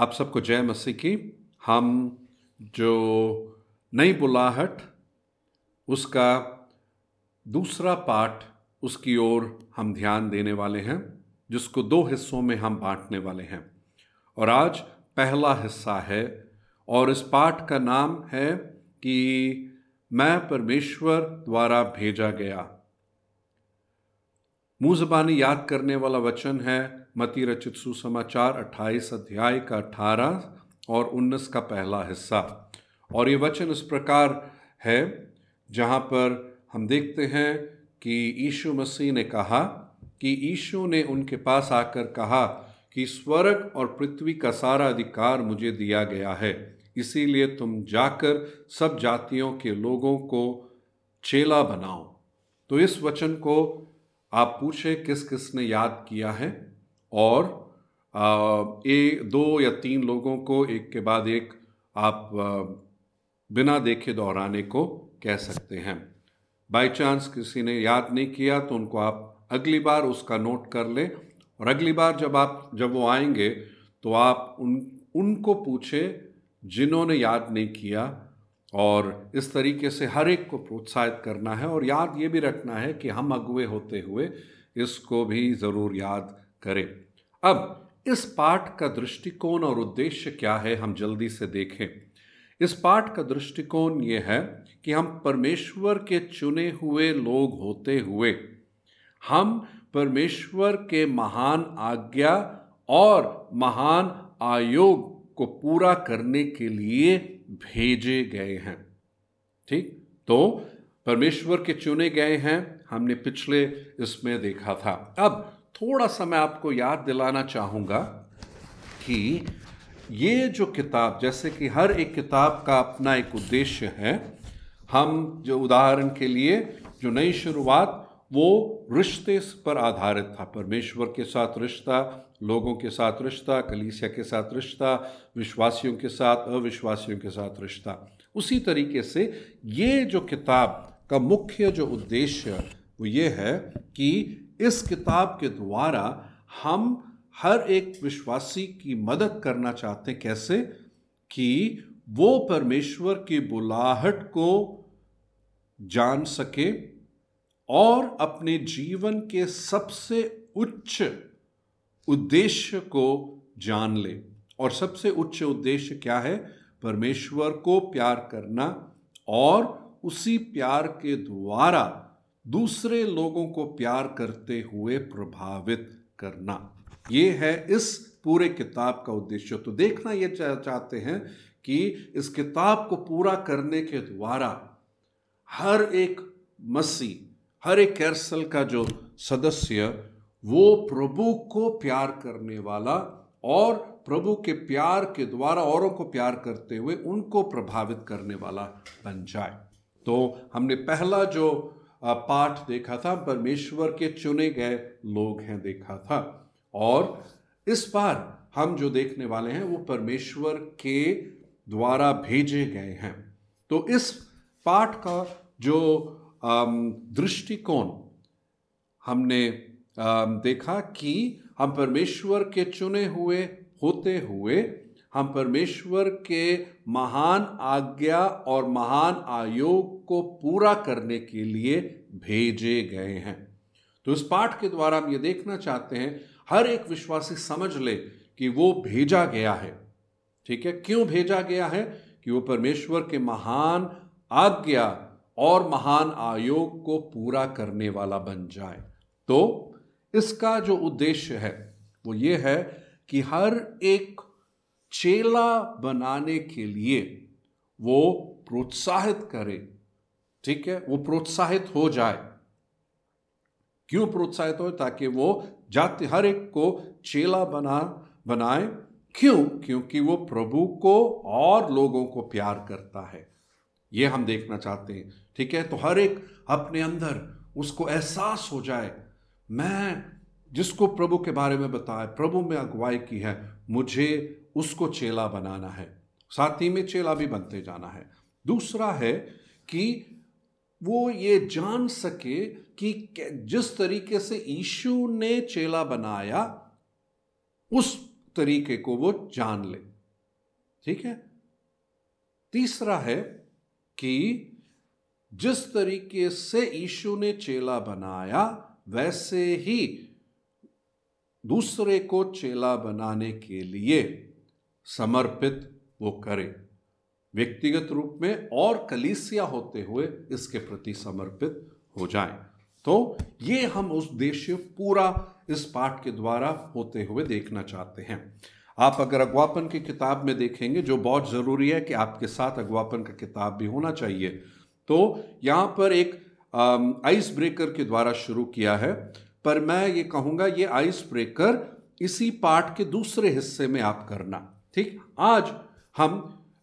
आप सबको जय मसीह की। हम जो नई बुलाहट, उसका दूसरा पाठ, उसकी ओर हम ध्यान देने वाले हैं, जिसको दो हिस्सों में हम बांटने वाले हैं। और आज पहला हिस्सा है, और इस पाठ का नाम है कि मैं परमेश्वर द्वारा भेजा गया। मुँह जबानी याद करने वाला वचन है मती रचित सुसमाचार 28 अध्याय का 18 और 19 का पहला हिस्सा। और ये वचन इस प्रकार है, जहाँ पर हम देखते हैं कि यीशु मसीह ने कहा कि यीशु ने उनके पास आकर कहा कि स्वर्ग और पृथ्वी का सारा अधिकार मुझे दिया गया है। इसीलिए तुम जाकर सब जातियों के लोगों को चेला बनाओ। तो इस वचन को आप पूछे किस किस ने याद किया है और ए, दो या तीन लोगों को एक के बाद एक आप बिना देखे दोहराने को कह सकते हैं। बाय चांस किसी ने याद नहीं किया तो उनको आप अगली बार उसका नोट कर लें और अगली बार जब आप, जब वो आएँगे तो आप उन, उनको पूछे जिन्होंने याद नहीं किया और इस तरीके से हर एक को प्रोत्साहित करना है और याद ये भी रखना है कि हम अगुए होते हुए इसको भी ज़रूर याद करें। अब, इस पाठ का दृष्टिकोण और उद्देश्य क्या है हम जल्दी से देखें। इस पाठ का दृष्टिकोण ये है कि हम परमेश्वर के चुने हुए लोग होते हुए, हम परमेश्वर के महान आज्ञा और महान आयोग को पूरा करने के लिए भेजे गए हैं। ठीक? तो परमेश्वर के चुने गए हैं, हमने पिछले इसमें देखा था। अब थोड़ा सा मैं आपको याद दिलाना चाहूँगा कि ये जो किताब, जैसे कि हर एक किताब का अपना एक उद्देश्य है, हम जो उदाहरण के लिए जो नई शुरुआत वो रिश्ते पर आधारित था। परमेश्वर के साथ रिश्ता, लोगों के साथ रिश्ता, कलीसिया के साथ रिश्ता, विश्वासियों के साथ अविश्वासियों के साथ रिश्ता। उसी तरीके से ये जो किताब का मुख्य जो उद्देश्य वो ये है कि इस किताब के द्वारा हम हर एक विश्वासी की मदद करना चाहते हैं। कैसे? कि वो परमेश्वर की बुलाहट को जान सके और अपने जीवन के सबसे उच्च उद्देश्य को जान ले। और सबसे उच्च उद्देश्य क्या है? परमेश्वर को प्यार करना और उसी प्यार के द्वारा दूसरे लोगों को प्यार करते हुए प्रभावित करना। ये है इस पूरे किताब का उद्देश्य। तो देखना ये चाहते हैं कि इस किताब को पूरा करने के द्वारा हर एक मसीह हर एक कैरसल का जो सदस्य, वो प्रभु को प्यार करने वाला और प्रभु के प्यार के द्वारा औरों को प्यार करते हुए उनको प्रभावित करने वाला बन जाए। तो हमने पहला जो पाठ देखा था, परमेश्वर के चुने गए लोग हैं देखा था। और इस बार हम जो देखने वाले हैं, वो परमेश्वर के द्वारा भेजे गए हैं। तो इस पाठ का जो दृष्टिकोण। हमने देखा कि हम परमेश्वर के चुने हुए, होते हुए, हम परमेश्वर के महान आज्ञा और महान आयोग को पूरा करने के लिए भेजे गए हैं। तो इस पाठ के द्वारा हम ये देखना चाहते हैं, हर एक विश्वासी समझ ले कि वो भेजा गया है। ठीक है? क्यों भेजा गया है? कि वो परमेश्वर के महान आज्ञा और महान आयोग को पूरा करने वाला बन जाए। तो इसका जो उद्देश्य है, वो ये है कि हर एक चेला बनाने के लिए वो प्रोत्साहित करे, ठीक है? वो प्रोत्साहित हो जाए। क्यों प्रोत्साहित हो? ताकि वो जाति, हर एक को चेला बना, बनाए। क्यों? क्योंकि वो प्रभु को और लोगों को प्यार करता है। ये हम देखना चाहते हैं। ठीक है? तो हर एक अपने अंदर उसको एहसास हो जाए। मैं जिसको प्रभु के बारे में बताया प्रभु में अगुवाई की है, मुझे उसको चेला बनाना है। साथ ही में चेला भी बनते जाना है। दूसरा है कि वो ये जान सके कि जिस तरीके से ईशु ने चेला बनाया, उस तरीके को वो जान ले। ठीक है? तीसरा है कि जिस तरीके से ईशु ने चेला बनाया, वैसे ही दूसरे को चेला बनाने के लिए समर्पित वो करे। व्यक्तिगत रूप में और कलीसिया होते हुए इसके प्रति समर्पित हो जाएँ। तो ये हम उस उद्देश्य पूरा इस पाठ के द्वारा होते हुए देखना चाहते हैं। आप अगर अगवापन की किताब में देखेंगे, जो बहुत ज़रूरी है कि आपके साथ अगवापन का किताब भी होना चाहिए तो यहाँ पर एक आइस ब्रेकर के द्वारा शुरू किया है, पर मैं ये कहूँगा ये आइस ब्रेकर इसी पाठ के दूसरे हिस्से में आप करना, ठीक? आज हम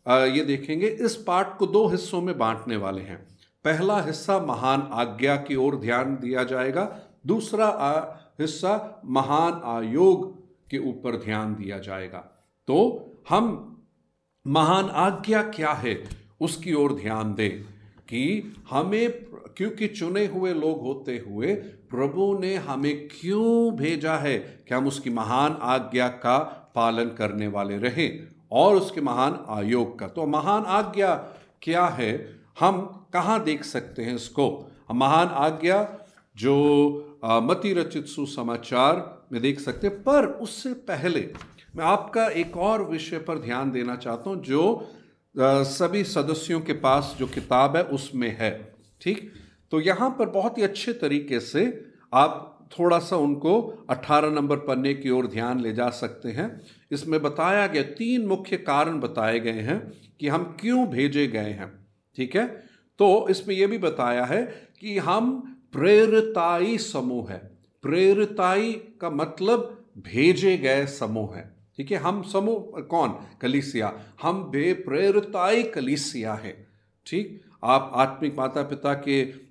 ये देखेंगे इस पाठ को दो हिस्सों में बांटने वाले हैं। पहला हिस्सा महान आज्ञा की ओर ध्यान दिया जाएगा, दूसरा हिस्सा महान आयोग के ऊपर ध्यान दिया जाएगा। तो हम महान आज्ञा क्या है, उसकी ओर ध्यान दें। कि हमें क्योंकि चुने हुए लोग होते हुए प्रभु ने हमें क्यों भेजा है कि हम उसकी महान आज्ञा का पालन करने वाले रहें और उसके महान आयोग का। तो महान आज्ञा क्या है? हम कहाँ देख सकते हैं इसको? महान आज्ञा जो मति रचित सुसमाचार में देख सकते हैं। पर उससे पहले मैं आपका एक और विषय पर ध्यान देना चाहता हूँ जो सभी सदस्यों के पास जो किताब है, उसमें है। ठीक? तो यहाँ पर बहुत ही अच्छे तरीके से आप थोड़ा सा उनको 18 नंबर पन्ने की ओर ध्यान ले जा सकते हैं। इसमें बताया गया, तीन मुख्य कारण बताए गए हैं कि हम क्यों भेजे गए हैं। ठीक है? तो इसमें यह भी बताया है कि हम प्रेरताई समूह है। प्रेरताई का मतलब भेजे गए समूह है। ठीक है, हम समूह, कौन? कलिसिया। हम बेप्रेरिताई कलिसिया है। ठीक? आप आत्मिक माता पिता के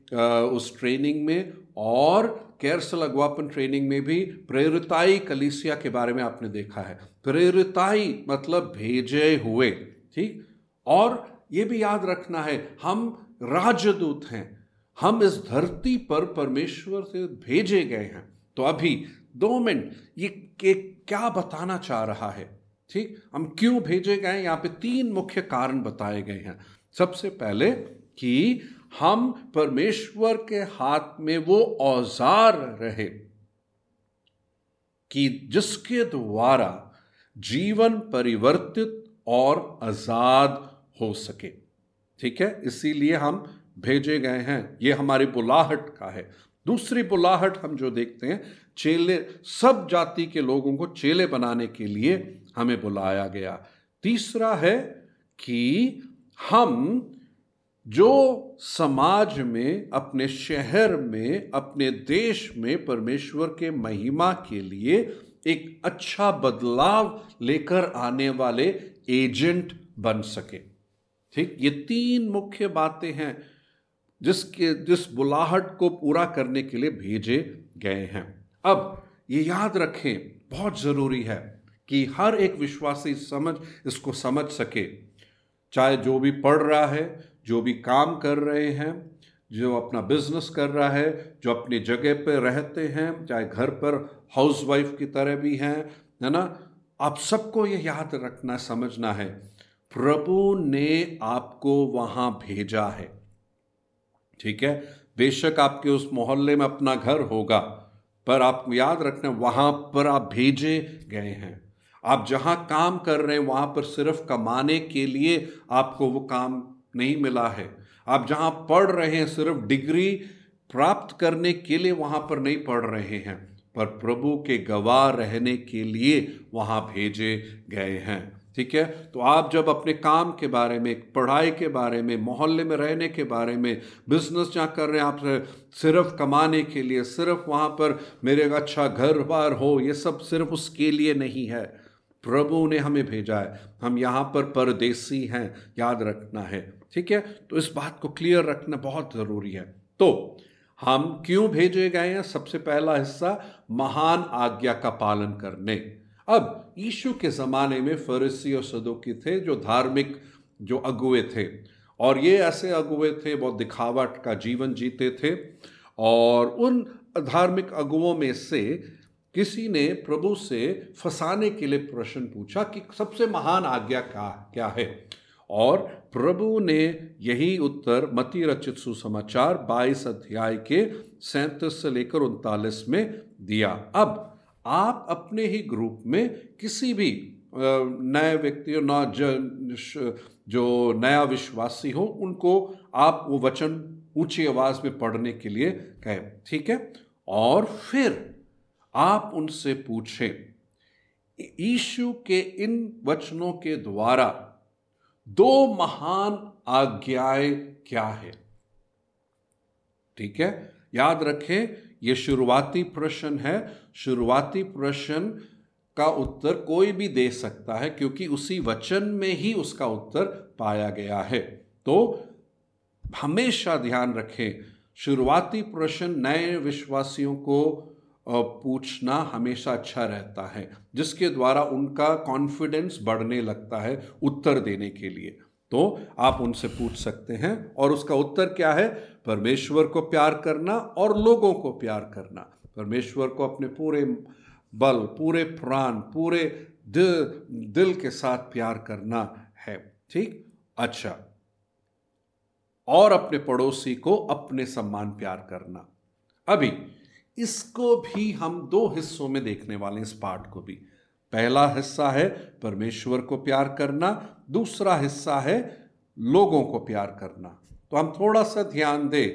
उस ट्रेनिंग में और कैरसल अगवापन ट्रेनिंग में भी प्रेरिताई कलिसिया के बारे में आपने देखा है। प्रेरिताई मतलब भेजे हुए। ठीक? और ये भी याद रखना है, हम राजदूत हैं। हम इस धरती पर परमेश्वर से भेजे गए हैं। तो अभी दो मिनट, ये के क्या बताना चाह रहा है? ठीक? हम क्यों भेजे गए? यहाँ पे तीन मुख्य कारण बताए गए हैं। सबसे पहले कि हम परमेश्वर के हाथ में वो औज़ार रहे कि जिसके द्वारा जीवन परिवर्तित और आज़ाद हो सके। ठीक है? इसीलिए हम भेजे गए हैं। ये हमारी बुलाहट का है। दूसरी बुलाहट हम जो देखते हैं, चेले, सब जाति के लोगों को चेले बनाने के लिए हमें बुलाया गया। तीसरा है कि हम जो समाज में, अपने शहर में, अपने देश में परमेश्वर के महिमा के लिए एक अच्छा बदलाव लेकर आने वाले एजेंट बन सके। ठीक, ये तीन मुख्य बातें हैं। जिसके, जिस बुलाहट को पूरा करने के लिए भेजे गए हैं। अब ये याद रखें, बहुत ज़रूरी है कि हर एक विश्वासी समझ, इसको समझ सके। चाहे जो भी पढ़ रहा है, जो भी काम कर रहे हैं, जो अपना बिज़नेस कर रहा है, जो अपनी जगह पर रहते हैं, चाहे घर पर हाउस वाइफ की तरह भी हैं, है ना? आप सबको ये याद रखना, समझना है, प्रभु ने आपको वहाँ भेजा है। ठीक है? बेशक आपके उस मोहल्ले में अपना घर होगा, पर आप याद रखना, वहाँ पर आप भेजे गए हैं। आप जहाँ काम कर रहे हैं, वहाँ पर सिर्फ़ कमाने के लिए आपको वो काम नहीं मिला है। आप जहाँ पढ़ रहे हैं, सिर्फ़ डिग्री प्राप्त करने के लिए वहाँ पर नहीं पढ़ रहे हैं, पर प्रभु के गवाह रहने के लिए वहाँ भेजे गए हैं। ठीक है? तो आप जब अपने काम के बारे में, पढ़ाई के बारे में, मोहल्ले में रहने के बारे में बिज़नेस जहाँ कर रहे हैं, आप सिर्फ़ कमाने के लिए, सिर्फ़ वहाँ पर मेरे अच्छा घर बार हो, ये सब सिर्फ़ उसके लिए नहीं है। प्रभु ने हमें भेजा है। हम यहाँ पर परदेसी हैं, याद रखना है। ठीक है? तो इस बात को क्लियर रखना बहुत ज़रूरी है। तो हम क्यों भेजे गए हैं? सबसे पहला हिस्सा, महान आज्ञा का पालन करने। अब यीशु के ज़माने में फरीसी और सदोकी थे जो धार्मिक, जो अगुए थे। और ये ऐसे अगुए थे, बहुत दिखावट का जीवन जीते थे। और उन धार्मिक अगुओं में से किसी ने प्रभु से फंसाने के लिए प्रश्न पूछा कि सबसे महान आज्ञा क्या क्या है? और प्रभु ने यही उत्तर मती रचित सुसमाचार 22 अध्याय के सैंतीस से लेकर उनतालीस में दिया। अब आप अपने ही ग्रुप में किसी भी नए व्यक्ति ना जो नया विश्वासी हो, उनको आप वो वचन ऊँची आवाज़ में पढ़ने के लिए कहें, ठीक है? और फिर आप उनसे पूछें, ईशु के इन वचनों के द्वारा दो महान आज्ञाएँ क्या है? ठीक है? याद रखें ये शुरुआती प्रश्न है। शुरुआती प्रश्न का उत्तर कोई भी दे सकता है, क्योंकि उसी वचन में ही उसका उत्तर पाया गया है। तो हमेशा ध्यान रखें, शुरुआती प्रश्न नए विश्वासियों को पूछना हमेशा अच्छा रहता है, जिसके द्वारा उनका कॉन्फिडेंस बढ़ने लगता है उत्तर देने के लिए। तो आप उनसे पूछ सकते हैं, और उसका उत्तर क्या है? परमेश्वर को प्यार करना और लोगों को प्यार करना। परमेश्वर को अपने पूरे बल, पूरे प्राण, पूरे दिल दिल के साथ प्यार करना है। ठीक? अच्छा। और अपने पड़ोसी को अपने सम्मान प्यार करना। अभी, इसको भी हम दो हिस्सों में देखने वाले इस पार्ट को भी। पहला हिस्सा है परमेश्वर को प्यार करना, दूसरा हिस्सा है लोगों को प्यार करना। तो हम थोड़ा सा ध्यान दें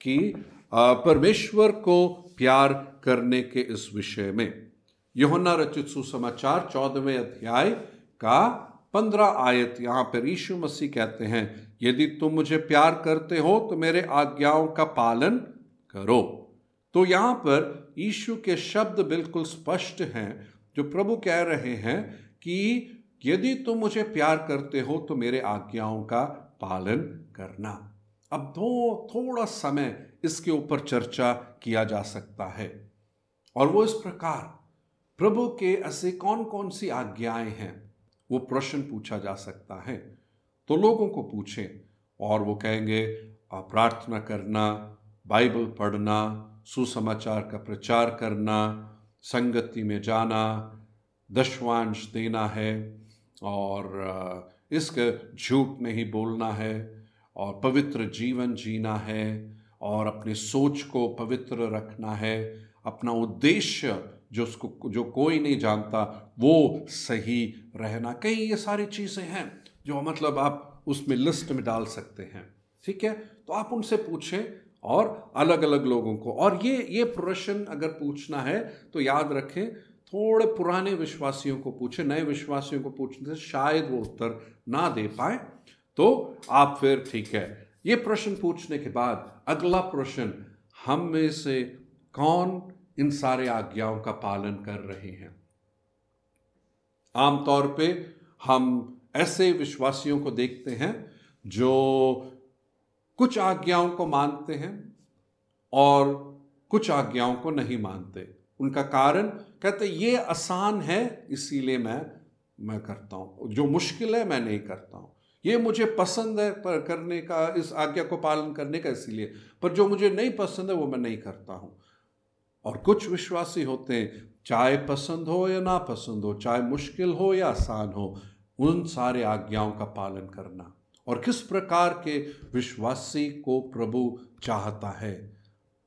कि परमेश्वर को प्यार करने के इस विषय में। योहन्ना रचित सुसमाचार चौदहवें अध्याय का पंद्रह आयत यहाँ पर यीशु मसीह कहते हैं, यदि तुम मुझे प्यार करते हो तो मेरे आज्ञाओं का पालन करो। तो यहाँ पर यीशु के शब्द बिल्कुल स्पष्ट हैं जो प्रभु कह रहे हैं कि यदि तुम मुझे प्यार करते हो तो मेरे आज्ञाओं का पालन करना। अब दो थोड़ा समय इसके ऊपर चर्चा किया जा सकता है। और वो इस प्रकार, प्रभु के ऐसे कौन कौन सी आज्ञाएँ हैं? वो प्रश्न पूछा जा सकता है। तो लोगों को पूछें और वो कहेंगे प्रार्थना करना, बाइबल पढ़ना, सुसमाचार का प्रचार करना संगति में जाना, दशवांश देना है और इसका झूठ नहीं बोलना है और पवित्र जीवन जीना है और अपनी सोच को पवित्र रखना है। अपना उद्देश्य जो उसको, जो कोई नहीं जानता, वो सही रहना। कई ये सारी चीज़ें हैं जो मतलब आप उसमें लिस्ट में डाल सकते हैं। ठीक है? तो आप उनसे पूछें और अलग अलग लोगों को। और ये ये प्रश्न अगर पूछना है तो याद रखें, थोड़े पुराने विश्वासियों को पूछे, नए विश्वासियों को पूछने से शायद वो उत्तर ना दे पाए तो आप फिर ठीक है। ये प्रश्न पूछने के बाद अगला प्रश्न, हम में से कौन इन सारे आज्ञाओं का पालन कर रहे हैं? आमतौर पे हम ऐसे विश्वासियों को देखते हैं, जो कुछ आज्ञाओं को मानते हैं और कुछ आज्ञाओं को नहीं मानते। उनका कारण कहते, ये आसान है, इसीलिए मैं मैं करता हूँ। जो मुश्किल है, मैं नहीं करता हूँ। ये मुझे पसंद है पर करने का, इस आज्ञा को पालन करने का इसीलिए, पर जो मुझे नहीं पसंद है, वो मैं नहीं करता हूँ। और कुछ विश्वासी होते हैं, चाहे पसंद हो या ना पसंद हो, चाहे मुश्किल हो या आसान हो, उन सारे आज्ञाओं का पालन करना। और किस प्रकार के विश्वासी को प्रभु चाहता है?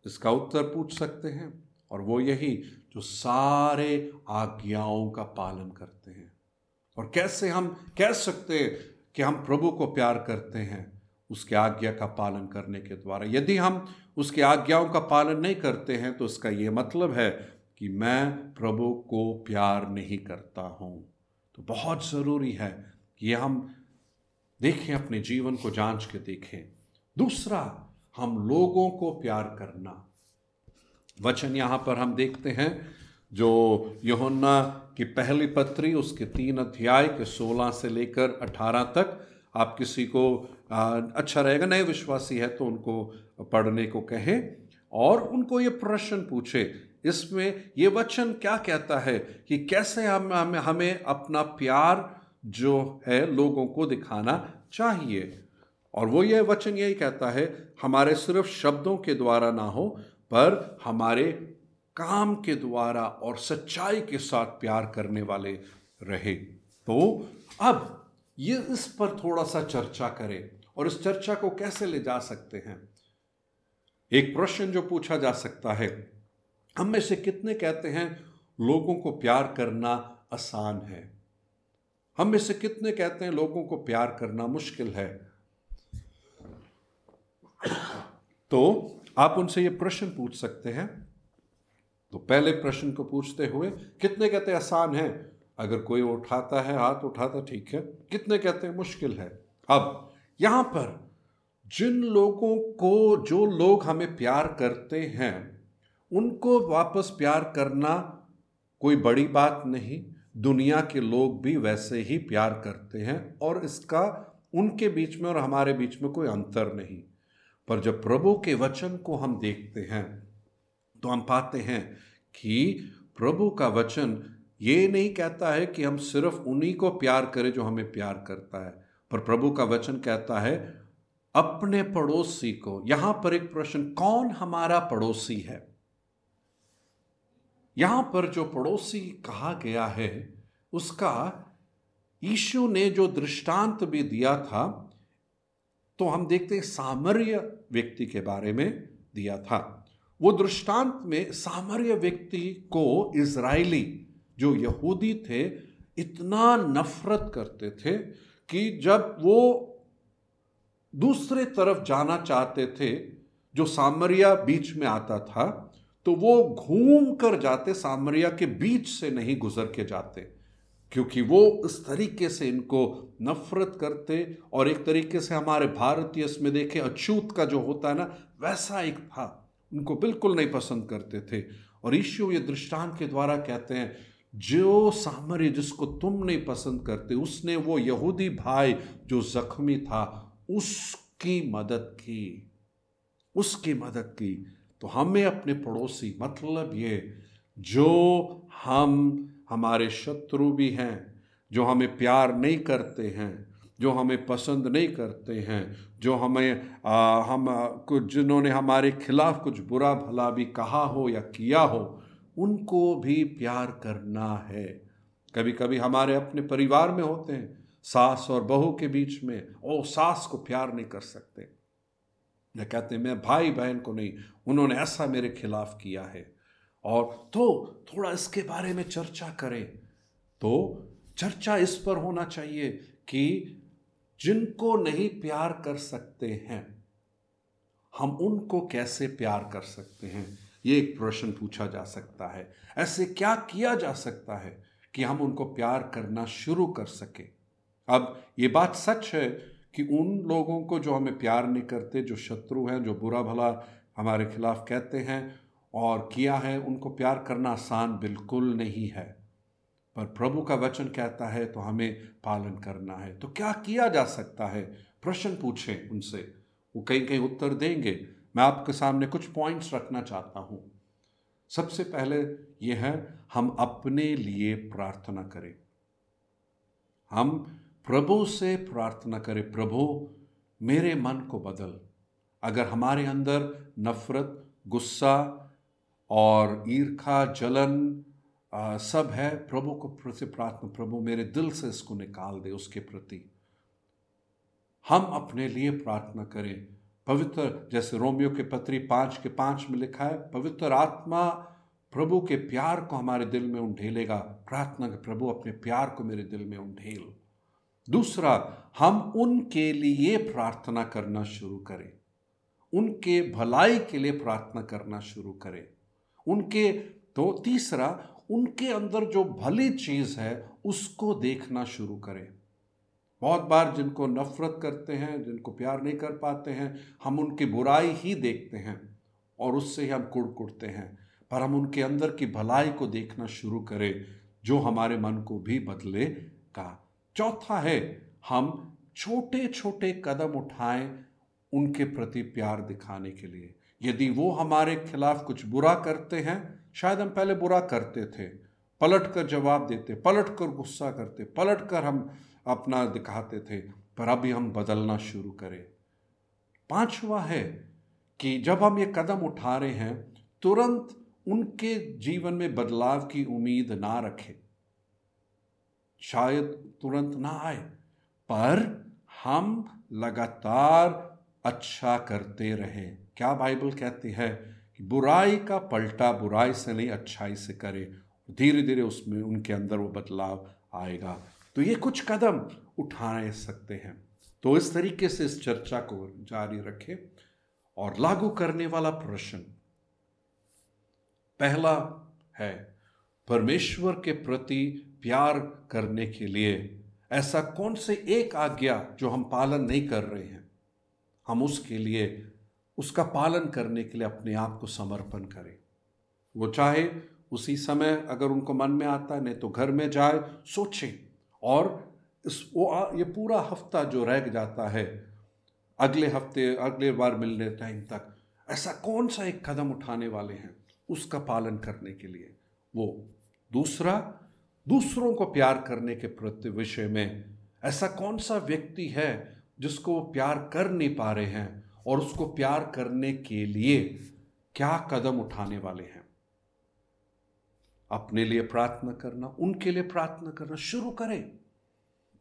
इसका उत्तर पूछ सकते हैं। और वो यही जो सारे आज्ञाओं का पालन करते हैं। और कैसे हम कह सकते हैं कि हम प्रभु को प्यार करते हैं उसके आज्ञा का पालन करने के द्वारा? यदि हम उसके आज्ञाओं का पालन नहीं करते हैं तो इसका ये मतलब है कि मैं प्रभु को प्यार नहीं करता हूँ। तो बहुत ज़रूरी है कि हम देखें अपने जीवन को जाँच के देखें। दूसरा हम लोगों को प्यार करना। वचन यहाँ पर हम देखते हैं जो यहोन्ना की पहली पत्री उसके तीन अध्याय के सोलह से लेकर अठारह तक आप किसी को आ, अच्छा रहेगा नए विश्वासी है तो उनको पढ़ने को कहें और उनको ये प्रश्न पूछे। इसमें ये वचन क्या कहता है कि कैसे हमें हमें अपना प्यार जो है लोगों को दिखाना चाहिए। और वो ये वचन यही कहता है, हमारे सिर्फ़ शब्दों के द्वारा ना हो, पर हमारे काम के द्वारा और सच्चाई के साथ प्यार करने वाले रहे। तो अब ये इस पर थोड़ा सा चर्चा करें। और इस चर्चा को कैसे ले जा सकते हैं? एक प्रश्न जो पूछा जा सकता है, हम में से कितने कहते हैं, लोगों को प्यार करना आसान है? हम में से कितने कहते हैं? लोगों को प्यार करना मुश्किल है। तो आप उनसे ये प्रश्न पूछ सकते हैं। तो पहले प्रश्न को पूछते हुए, कितने कहते हैं? आसान है। अगर कोई उठाता है, हाथ उठाता, ठीक है। कितने कहते हैं? मुश्किल है। अब, यहाँ पर जिन लोगों को, जो लोग हमें प्यार करते हैं, उनको वापस प्यार करना कोई बड़ी बात नहीं। दुनिया के लोग भी वैसे ही प्यार करते हैं और इसका उनके बीच में और हमारे बीच में कोई अंतर नहीं। पर जब प्रभु के वचन को हम देखते हैं तो हम पाते हैं कि प्रभु का वचन ये नहीं कहता है कि हम सिर्फ़ उन्हीं को प्यार करें जो हमें प्यार करता है, पर प्रभु का वचन कहता है, अपने पड़ोसी को। यहाँ पर एक प्रश्न, कौन हमारा पड़ोसी है? यहाँ पर जो पड़ोसी कहा गया है, उसका ईशु ने जो दृष्टांत भी दिया था तो हम देखते हैं सामर्य व्यक्ति के बारे में दिया था। वो दृष्टांत में सामर्य व्यक्ति को इज़राइली जो यहूदी थे, इतना नफरत करते थे कि जब वो दूसरे तरफ़ जाना चाहते थे, जो सामरिया बीच में आता था तो वो घूम कर जाते, सामरिया के बीच से नहीं गुजर के जाते, क्योंकि वो इस तरीके से इनको नफरत करते और एक तरीके से हमारे भारतीय इसमें देखे, अछूत का जो होता है ना, वैसा एक था। उनको बिल्कुल नहीं पसंद करते थे। और ईशु ये दृष्टांत के द्वारा कहते हैं, जो सामर्य जिसको तुम नहीं पसंद करते, उसने वो यहूदी भाई जो जख्मी था, उसकी मदद की, उसकी मदद की। तो हमें अपने पड़ोसी मतलब ये जो हम हमारे शत्रु भी हैं जो हमें प्यार नहीं करते हैं जो हमें पसंद नहीं करते हैं जो हमें आ, हम कुछ जिन्होंने हमारे खिलाफ कुछ बुरा भला भी कहा हो या किया हो उनको भी प्यार करना है। कभी कभी हमारे अपने परिवार में होते हैं सास और बहू के बीच में ओ सास को प्यार नहीं कर सकते। या कहते हैं, मैं भाई बहन को नहीं, उन्होंने ऐसा मेरे खिलाफ किया है। और तो थोड़ा इसके बारे में चर्चा करें। तो चर्चा इस पर होना चाहिए कि जिनको नहीं प्यार कर सकते हैं, हम उनको कैसे प्यार कर सकते हैं? ये एक प्रश्न पूछा जा सकता है। ऐसे क्या किया जा सकता है कि हम उनको प्यार करना शुरू कर सके? अब ये बात सच है कि उन लोगों को जो हमें प्यार नहीं करते, जो शत्रु हैं, जो बुरा भला हमारे खिलाफ कहते हैं और किया है, उनको प्यार करना आसान बिल्कुल नहीं है। पर प्रभु का वचन कहता है तो हमें पालन करना है। तो क्या किया जा सकता है? प्रश्न पूछें उनसे। वो कहीं कहीं उत्तर देंगे। मैं आपके सामने कुछ पॉइंट्स रखना चाहता हूँ। सबसे पहले यह है, हम अपने लिए प्रार्थना करें। हम प्रभु से प्रार्थना करें प्रभु मेरे मन को बदल। अगर हमारे अंदर नफरत गुस्सा और ईर्खा जलन आ, सब है प्रभु को से प्रार्थना प्रभु मेरे दिल से इसको निकाल दे उसके प्रति। हम अपने लिए प्रार्थना करें। पवित्र जैसे रोमियो के पत्री पाँच के पाँच में लिखा है पवित्र आत्मा प्रभु के प्यार को हमारे दिल में उंढेलेगा। प्रार्थना के प्रभु अपने प्यार को मेरे दिल में उंढेल। दूसरा, हम उनके लिए प्रार्थना करना शुरू करें। उनके भलाई के लिए प्रार्थना करना शुरू करें। उनके तो तीसरा, उनके अंदर जो भली चीज़ है, उसको देखना शुरू करें। बहुत बार जिनको नफरत करते हैं, जिनको प्यार नहीं कर पाते हैं, हम उनकी बुराई ही देखते हैं और उससे ही हम कुड़ कुड़ते हैं। पर हम उनके अंदर की भलाई को देखना शुरू करें, जो हमारे मन को भी बदले का चौथा है, हम छोटे छोटे कदम उठाएँ उनके प्रति प्यार दिखाने के लिए। यदि वो हमारे खिलाफ कुछ बुरा करते हैं, शायद हम पहले बुरा करते थे पलट कर जवाब देते पलट कर गुस्सा करते पलट कर हम अपना दिखाते थे, पर अभी हम बदलना शुरू करें। पांचवा है कि जब हम ये कदम उठा रहे हैं, तुरंत उनके जीवन में बदलाव की उम्मीद ना रखें। शायद तुरंत ना आए, पर हम लगातार अच्छा करते रहे। क्या बाइबल कहती है कि बुराई का पलटा बुराई से नहीं, अच्छाई से करे धीरे धीरे उसमें उनके अंदर वो बदलाव आएगा। तो ये कुछ कदम उठा सकते हैं। तो इस तरीके से इस चर्चा को जारी रखें और लागू करने वाला प्रश्न पहला है, परमेश्वर के प्रति प्यार करने के लिए, ऐसा कौन से एक आज्ञा जो हम पालन नहीं कर रहे हैं? हम उसके लिए, उसका पालन करने के लिए अपने आप को समर्पण करें। वो चाहे उसी समय अगर उनको मन में आता है, नहीं तो घर में जाए, सोचें। और इस, वो ये पूरा हफ़्ता जो रह जाता है, अगले हफ़्ते, अगले बार मिलने टाइम तक, ऐसा कौन सा एक कदम उठाने वाले हैं उसका पालन करने के लिए? वो दूसरा दूसरों को प्यार करने के प्रति विषय में, ऐसा कौन सा व्यक्ति है जिसको वो प्यार कर नहीं पा रहे हैं और उसको प्यार करने के लिए क्या कदम उठाने वाले हैं? अपने लिए प्रार्थना करना, उनके लिए प्रार्थना करना शुरू करें।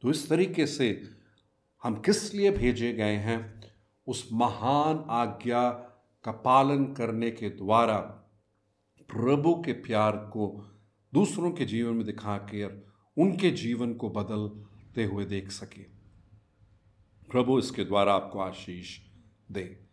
तो इस तरीके से हम किस लिए भेजे गए हैं? उस महान आज्ञा का पालन करने के द्वारा प्रभु के प्यार को दूसरों के जीवन में दिखा कर उनके जीवन को बदलते हुए देख सके। प्रभु इसके द्वारा आपको आशीष दे।